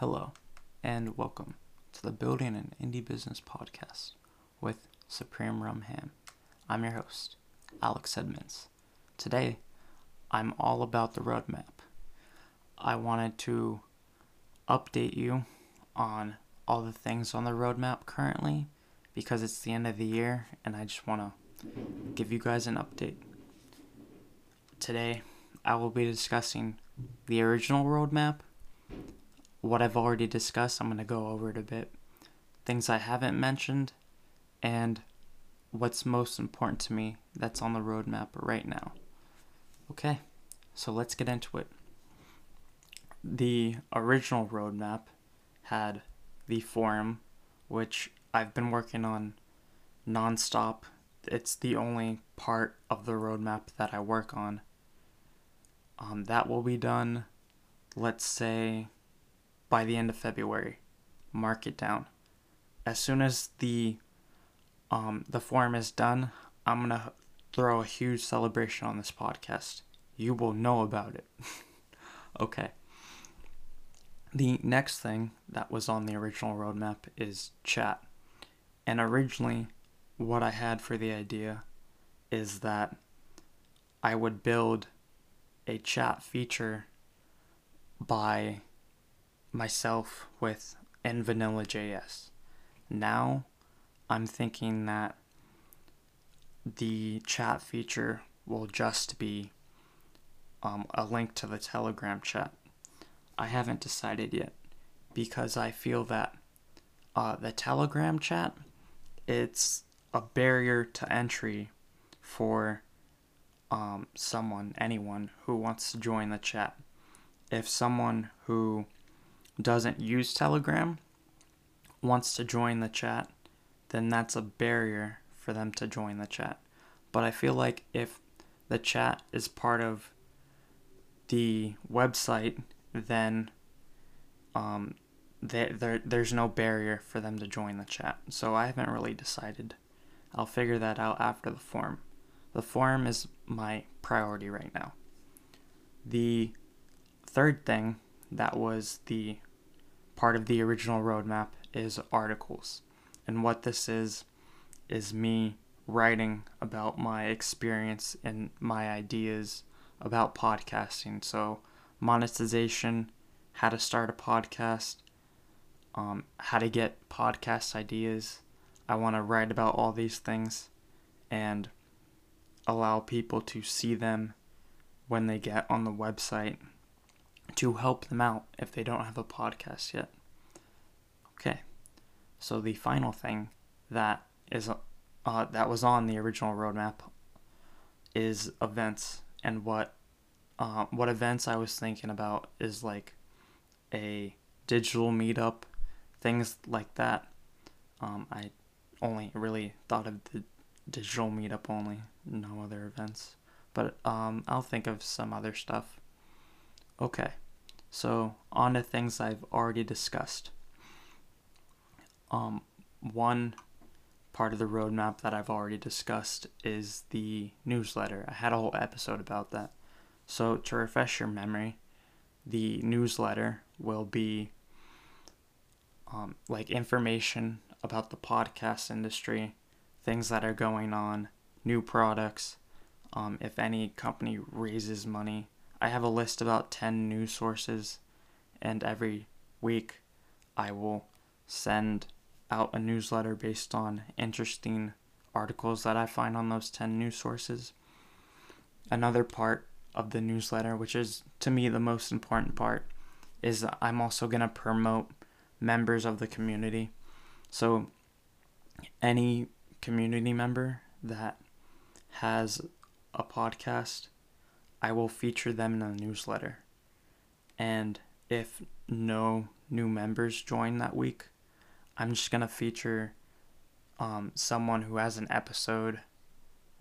Hello, and welcome to the Building an Indie Business podcast with Supreme Rum Ham. I'm your host, Alex Edmonds. Today, I'm all about the roadmap. I wanted to update you on all the things on the roadmap currently because it's the end of the year and I just want to give you guys an update. Today, I will be discussing the original roadmap what I've already discussed, I'm going to go over it a bit. Things I haven't mentioned, and what's most important to me that's on the roadmap right now. Okay, so let's get into it. The original roadmap had the forum, which I've been working on nonstop. It's the only part of the roadmap that I work on. Um, that will be done, let's say, by the end of February. Mark it down. As soon as the um, the forum is done, I'm gonna throw a huge celebration on this podcast. You will know about it. okay. The next thing that was on the original roadmap is chat. And originally, what I had for the idea is that I would build a chat feature by myself with in vanilla JS. Now I'm thinking that the chat feature will just be um, a link to the Telegram chat. I haven't decided yet because I feel that uh, the Telegram chat it's a barrier to entry for um, someone, anyone who wants to join the chat. If someone who doesn't use Telegram wants to join the chat, then that's a barrier for them to join the chat. But I feel like if the chat is part of the website, then um, there, there there's no barrier for them to join the chat. So I haven't really decided. I'll figure that out after the forum. The forum is my priority right now. The third thing that was the part of the original roadmap is articles. And what this is, is me writing about my experience and my ideas about podcasting. So, monetization, how to start a podcast, um, how to get podcast ideas. I want to write about all these things and allow people to see them when they get on the website to help them out if they don't have a podcast yet. Okay, so the final thing that is uh, that was on the original roadmap is events and what uh, what events I was thinking about is like a digital meetup, things like that. Um, I only really thought of the digital meetup only, no other events. But um, I'll think of some other stuff. Okay, so on to things I've already discussed. Um, one part of the roadmap that I've already discussed is the newsletter. I had a whole episode about that. So, to refresh your memory, the newsletter will be um, like information about the podcast industry, things that are going on, new products, um, if any company raises money. I have a list about 10 news sources, and every week I will send out a newsletter based on interesting articles that I find on those 10 news sources. Another part of the newsletter, which is to me the most important part, is I'm also going to promote members of the community. So, any community member that has a podcast, I will feature them in a newsletter. And if no new members join that week, I'm just gonna feature um, someone who has an episode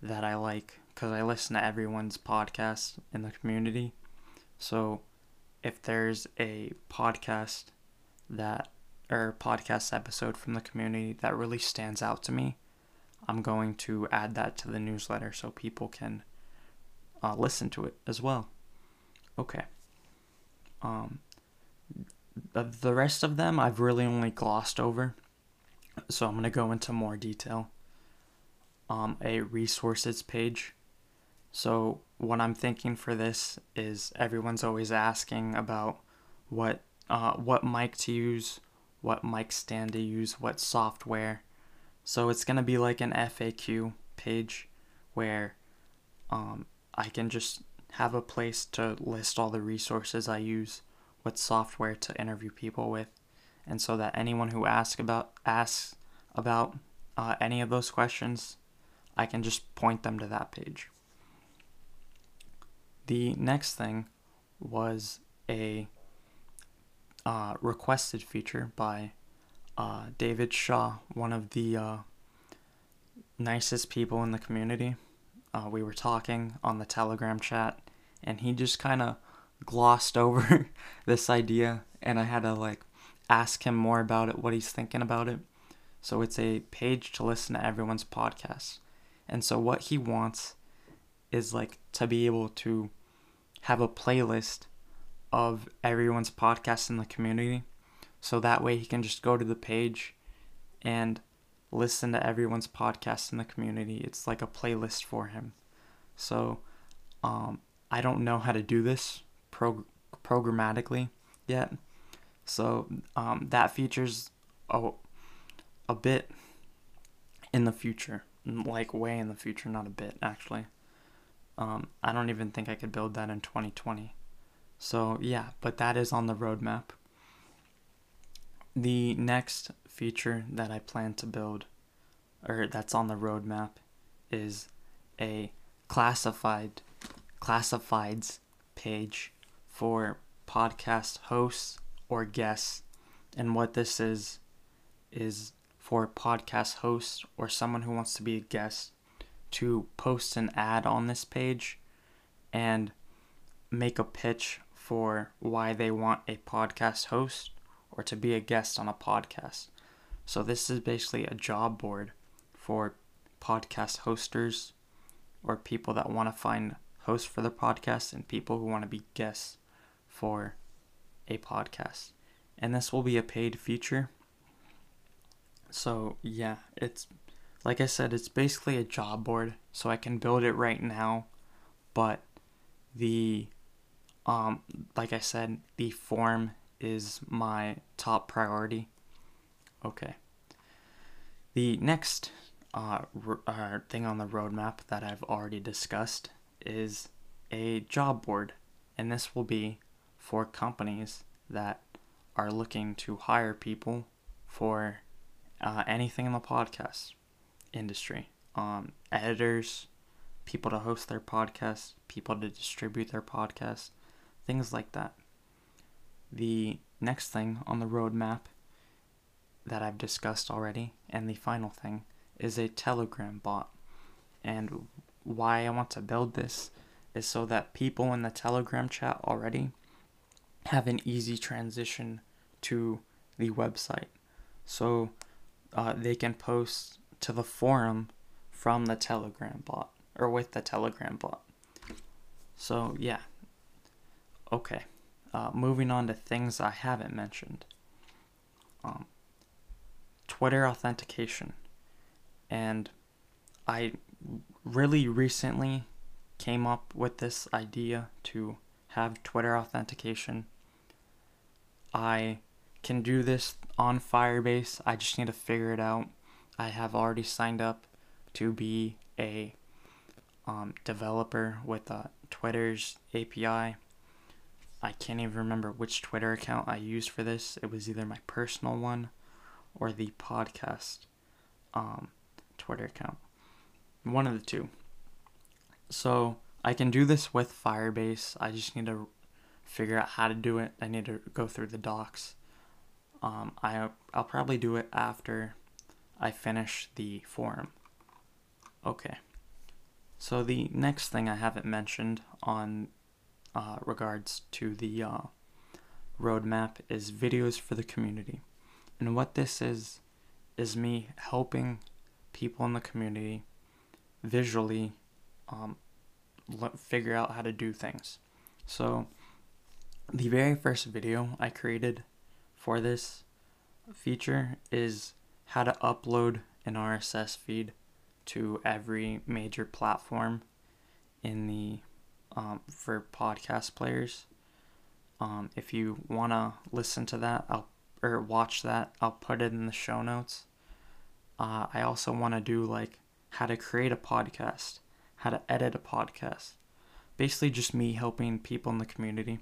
that I like because I listen to everyone's podcast in the community. So if there's a podcast that or podcast episode from the community that really stands out to me, I'm going to add that to the newsletter so people can uh, listen to it as well. Okay. Um, the rest of them I've really only glossed over, so I'm gonna go into more detail. Um, a resources page. So what I'm thinking for this is everyone's always asking about what uh, what mic to use, what mic stand to use, what software. So it's gonna be like an FAQ page where um, I can just have a place to list all the resources I use, what software to interview people with, and so that anyone who asks about asks about uh, any of those questions, I can just point them to that page. The next thing was a uh, requested feature by uh, David Shaw, one of the uh, nicest people in the community. Uh, we were talking on the Telegram chat, and he just kind of glossed over this idea, and I had to like ask him more about it, what he's thinking about it. So it's a page to listen to everyone's podcast. And so what he wants is like to be able to have a playlist of everyone's podcast in the community. So that way he can just go to the page and listen to everyone's podcast in the community. It's like a playlist for him. So um, I don't know how to do this prog- programmatically yet. So um, that features a, a bit in the future, like way in the future, not a bit actually. Um, I don't even think I could build that in 2020. So yeah, but that is on the roadmap. The next feature that I plan to build, or that's on the roadmap, is a classified classifieds page for podcast hosts or guests. And what this is is for podcast hosts or someone who wants to be a guest to post an ad on this page and make a pitch for why they want a podcast host or to be a guest on a podcast. So, this is basically a job board for podcast hosters or people that want to find hosts for their podcast and people who want to be guests for a podcast. And this will be a paid feature. So, yeah, it's like I said, it's basically a job board, so I can build it right now, but the um like I said, the form is my top priority. Okay. The next uh, uh, thing on the roadmap that I've already discussed is a job board, and this will be for companies that are looking to hire people for uh, anything in the podcast industry um, editors, people to host their podcast, people to distribute their podcast, things like that. The next thing on the roadmap that I've discussed already, and the final thing, is a Telegram bot. And why I want to build this is so that people in the Telegram chat already have an easy transition to the website. So uh, they can post to the forum from the Telegram bot or with the Telegram bot. So, yeah. Okay. Uh, moving on to things I haven't mentioned. Um, Twitter authentication. And I really recently came up with this idea to have Twitter authentication. I can do this on Firebase. I just need to figure it out. I have already signed up to be a um, developer with uh, Twitter's API. I can't even remember which Twitter account I used for this. It was either my personal one or the podcast um, Twitter account. One of the two. So I can do this with Firebase. I just need to figure out how to do it. I need to go through the docs. Um, I I'll probably do it after I finish the forum. Okay. So the next thing I haven't mentioned on uh, regards to the uh, roadmap is videos for the community. And what this is, is me helping people in the community visually um, figure out how to do things. So, the very first video I created for this feature is how to upload an RSS feed to every major platform in the um, for podcast players. Um, if you want to listen to that, I'll or watch that, I'll put it in the show notes. Uh, I also want to do like how to create a podcast, how to edit a podcast. Basically, just me helping people in the community.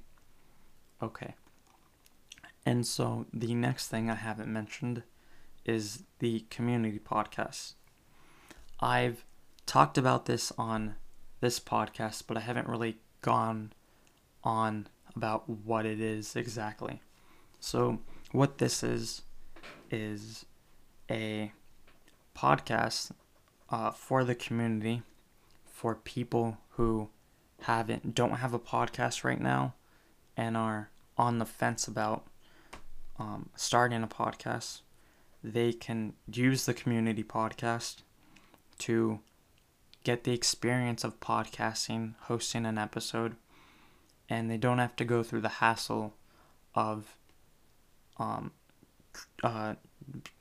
Okay. And so the next thing I haven't mentioned is the community podcast. I've talked about this on this podcast, but I haven't really gone on about what it is exactly. So, what this is, is a podcast uh, for the community for people who haven't don't have a podcast right now and are on the fence about um, starting a podcast they can use the community podcast to get the experience of podcasting hosting an episode and they don't have to go through the hassle of um, uh,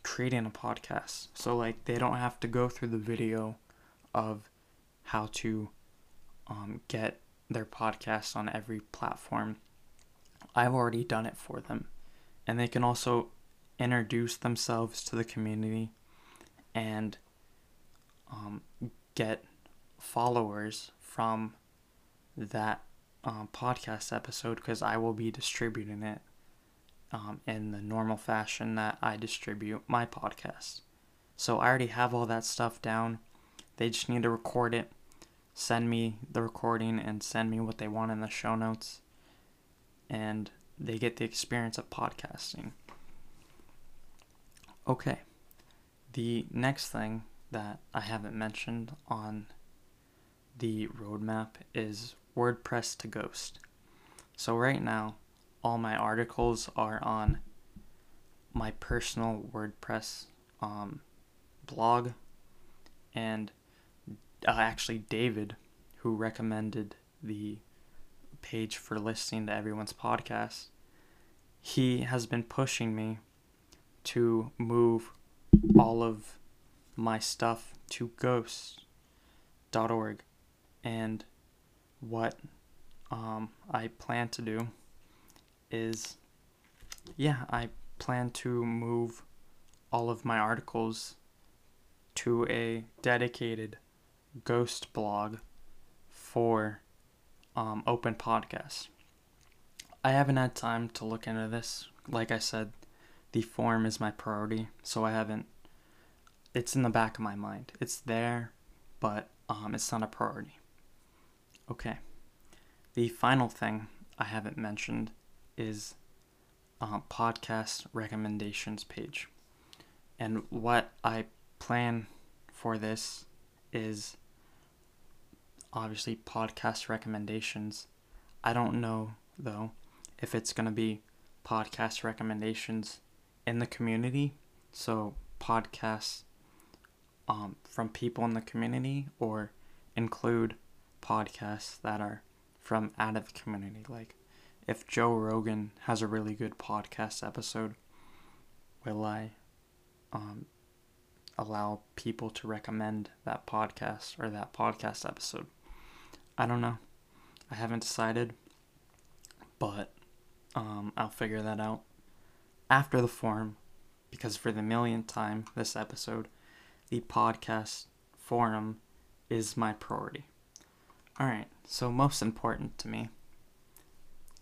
creating a podcast. So like they don't have to go through the video of how to um, get their podcast on every platform. I've already done it for them, and they can also introduce themselves to the community and um, get followers from that um, podcast episode because I will be distributing it um, in the normal fashion that I distribute my podcast. So I already have all that stuff down. They just need to record it, send me the recording, and send me what they want in the show notes. And they get the experience of podcasting. Okay. The next thing that I haven't mentioned on the roadmap is WordPress to Ghost. So, right now, all my articles are on my personal WordPress um, blog, and uh, actually David, who recommended the page for listening to everyone's podcast, he has been pushing me to move all of my stuff to ghost.org and what um, I plan to do is yeah, I plan to move all of my articles to a dedicated ghost blog for um, open podcasts. I haven't had time to look into this. Like I said, the form is my priority, so I haven't. It's in the back of my mind. It's there, but um, it's not a priority. Okay. The final thing I haven't mentioned is uh, podcast recommendations page. And what I plan for this is obviously podcast recommendations. I don't know though if it's going to be podcast recommendations in the community, so podcasts um, from people in the community, or include podcasts that are from out of the community, like if Joe Rogan has a really good podcast episode, will I um, allow people to recommend that podcast or that podcast episode? I don't know. I haven't decided, but um, I'll figure that out after the forum because for the millionth time this episode, the podcast forum is my priority. All right, so most important to me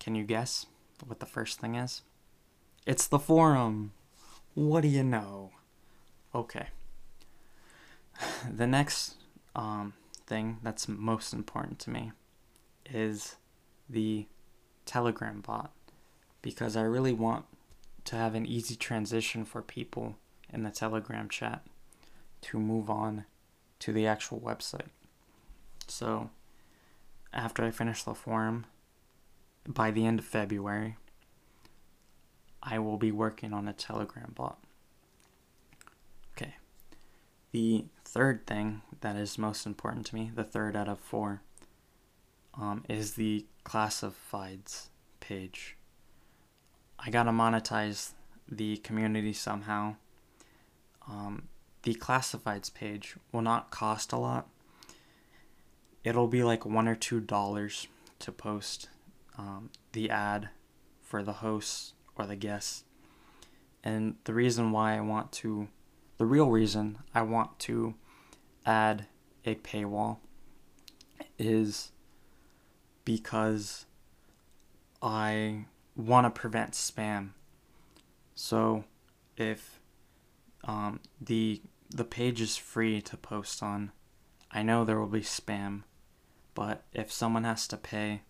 can you guess what the first thing is? It's the forum. What do you know? Okay. The next um, thing that's most important to me is the Telegram bot because I really want to have an easy transition for people in the Telegram chat to move on to the actual website. So, after I finish the forum, by the end of February, I will be working on a Telegram bot. Okay. The third thing that is most important to me, the third out of four, um, is the classifieds page. I gotta monetize the community somehow. Um, the classifieds page will not cost a lot. It'll be like one or two dollars to post um, the ad for the hosts or the guests. And the reason why I want to, the real reason I want to add a paywall is because I want to prevent spam. So if um, the the page is free to post on, I know there will be spam, but if someone has to pay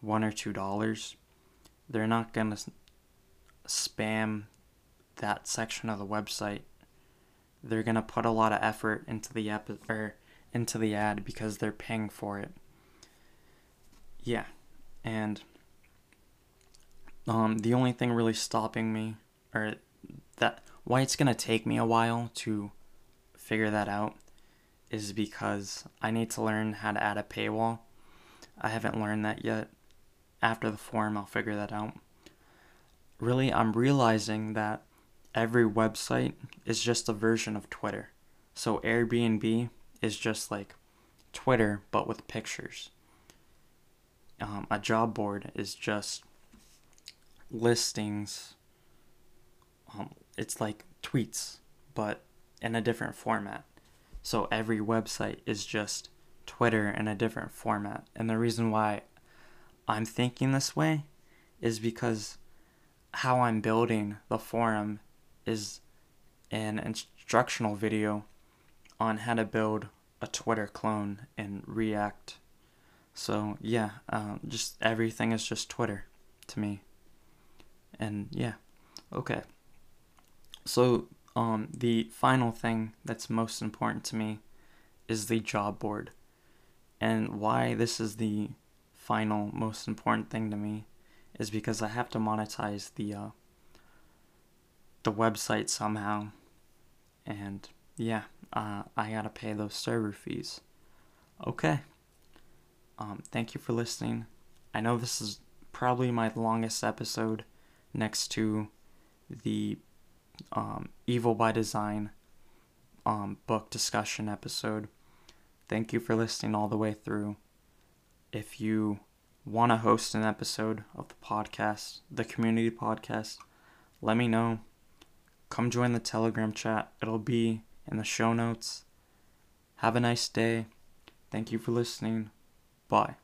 one or two dollars, they're not gonna spam that section of the website. They're gonna put a lot of effort into the app or into the ad because they're paying for it. Yeah, and um, the only thing really stopping me, or that why it's gonna take me a while to figure that out, is because I need to learn how to add a paywall. I haven't learned that yet. After the forum, I'll figure that out. Really, I'm realizing that every website is just a version of Twitter. So Airbnb is just like Twitter but with pictures. Um, a job board is just listings. Um, it's like tweets but in a different format. So every website is just Twitter in a different format. And the reason why I'm thinking this way is because how I'm building the forum is an instructional video on how to build a Twitter clone in React. So yeah, um, just everything is just Twitter to me. And yeah, okay. So um, the final thing that's most important to me is the job board. And why this is the final most important thing to me is because I have to monetize the uh, the website somehow, and yeah, uh, I gotta pay those server fees. Okay. Um, thank you for listening. I know this is probably my longest episode, next to the um, Evil by Design um, book discussion episode. Thank you for listening all the way through. If you want to host an episode of the podcast, the community podcast, let me know. Come join the Telegram chat. It'll be in the show notes. Have a nice day. Thank you for listening. Bye.